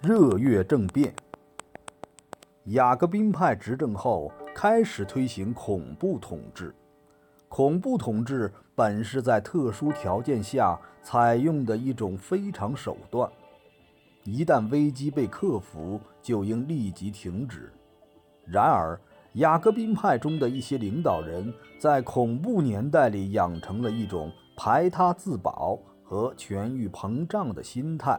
热月政变。雅各宾派执政后，开始推行恐怖统治。恐怖统治本是在特殊条件下采用的一种非常手段，一旦危机被克服，就应立即停止。然而，雅各宾派中的一些领导人，在恐怖年代里养成了一种排他自保和权欲膨胀的心态，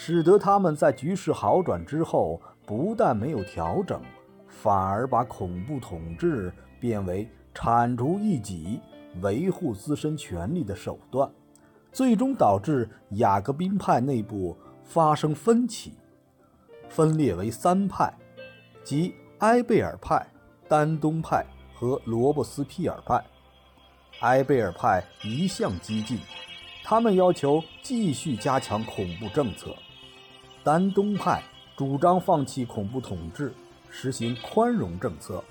使得他们在局势好转之后，不但没有调整，反而把恐怖统治变为铲除异己、维护自身权利的手段，最终导致雅各宾派内部发生分歧，分裂为三派，即埃贝尔派。丹东派和罗伯斯庇尔派，埃贝尔派一向激进，他们要求继续加强恐怖政策；丹东派主张放弃恐怖统治，实行宽容政策；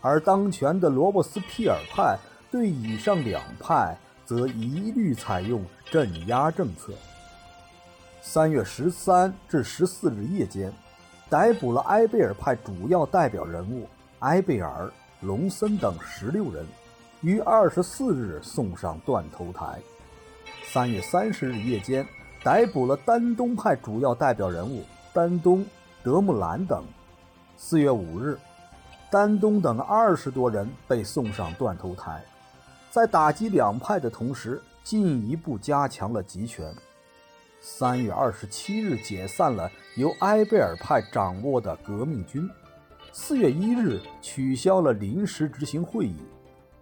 而当权的罗伯斯庇尔派对以上两派则一律采用镇压政策。三月十三至十四日夜间，逮捕了埃贝尔派主要代表人物。埃贝尔、隆森等十六人，于二十四日送上断头台。三月三十日夜间，逮捕了丹东派主要代表人物丹东、德木兰等。四月五日，丹东等二十多人被送上断头台。在打击两派的同时，进一步加强了集权。三月二十七日，解散了由埃贝尔派掌握的革命军。四月一日取消了临时执行会议，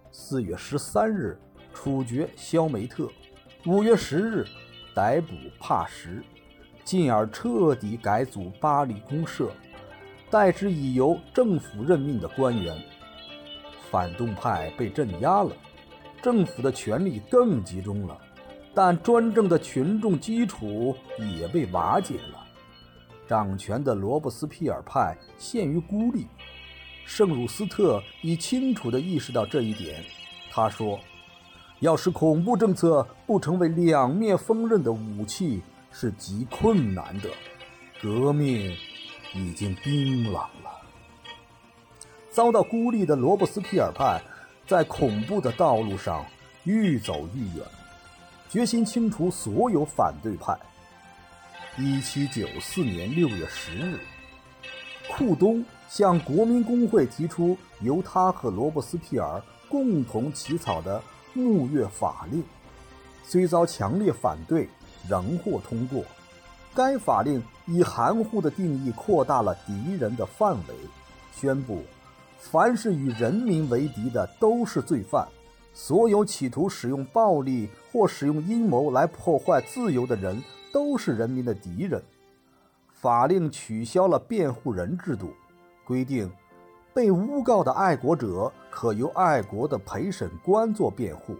四月十三日处决肖梅特，五月十日逮捕帕什，进而彻底改组巴黎公社，代之以由政府任命的官员。反动派被镇压了，政府的权力更集中了，但专政的群众基础也被瓦解了。掌权的罗伯斯庇尔派陷于孤立，圣鲁斯特已清楚地意识到这一点。他说：“要使恐怖政策不成为两面锋刃的武器，是极困难的。革命已经冰冷了。”遭到孤立的罗伯斯庇尔派，在恐怖的道路上愈走愈远，决心清除所有反对派。一七九四年六月十日，库东向国民工会提出由他和罗伯斯庇尔共同起草的牧月法令，虽遭强烈反对，仍获通过。该法令以含糊的定义扩大了敌人的范围，宣布凡是与人民为敌的都是罪犯，所有企图使用暴力或使用阴谋来破坏自由的人。都是人民的敌人。法令取消了辩护人制度，规定被诬告的爱国者可由爱国的陪审官做辩护。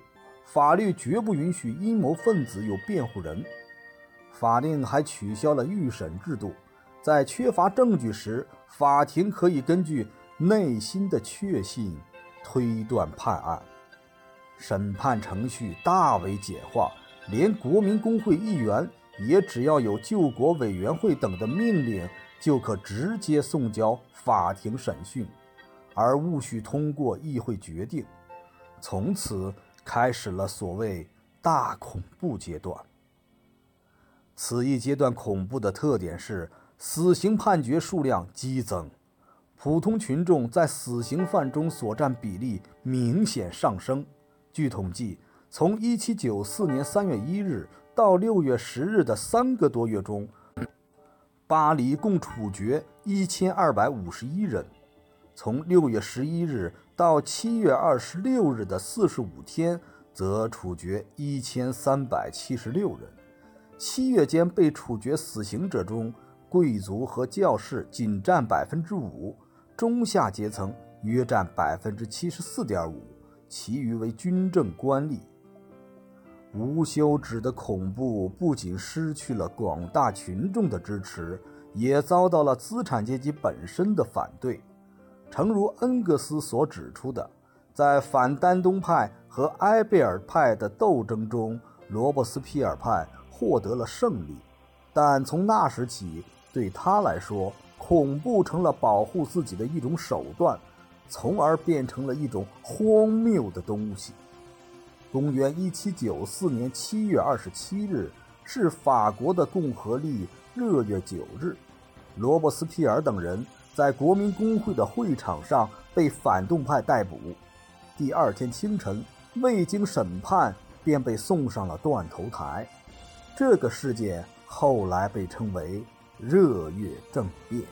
法律绝不允许阴谋分子有辩护人。法令还取消了预审制度，在缺乏证据时，法庭可以根据内心的确信推断判案。审判程序大为简化，连国民工会议员。也只要有救国委员会等的命令，就可直接送交法庭审讯，而无需通过议会决定。从此开始了所谓大恐怖阶段。此一阶段恐怖的特点是死刑判决数量激增，普通群众在死刑犯中所占比例明显上升。据统计，从1794年3月1日。到六月十日的三个多月中，巴黎共处决一千二百五十一人。从六月十一日到七月二十六日的四十五天，则处决一千三百七十六人。七月间被处决死刑者中，贵族和教士仅占百分之五，中下阶层约占百分之七十四点五，其余为军政官吏。无休止的恐怖不仅失去了广大群众的支持，也遭到了资产阶级本身的反对。诚如恩格斯所指出的，在反丹东派和埃贝尔派的斗争中，罗伯斯庇尔派获得了胜利，但从那时起，对他来说，恐怖成了保护自己的一种手段，从而变成了一种荒谬的东西。公元一七九四年七月二十七日是法国的共和历热月九日，罗伯斯庇尔等人在国民公会的会场上被反动派逮捕。第二天清晨，未经审判便被送上了断头台。这个事件后来被称为“热月政变”。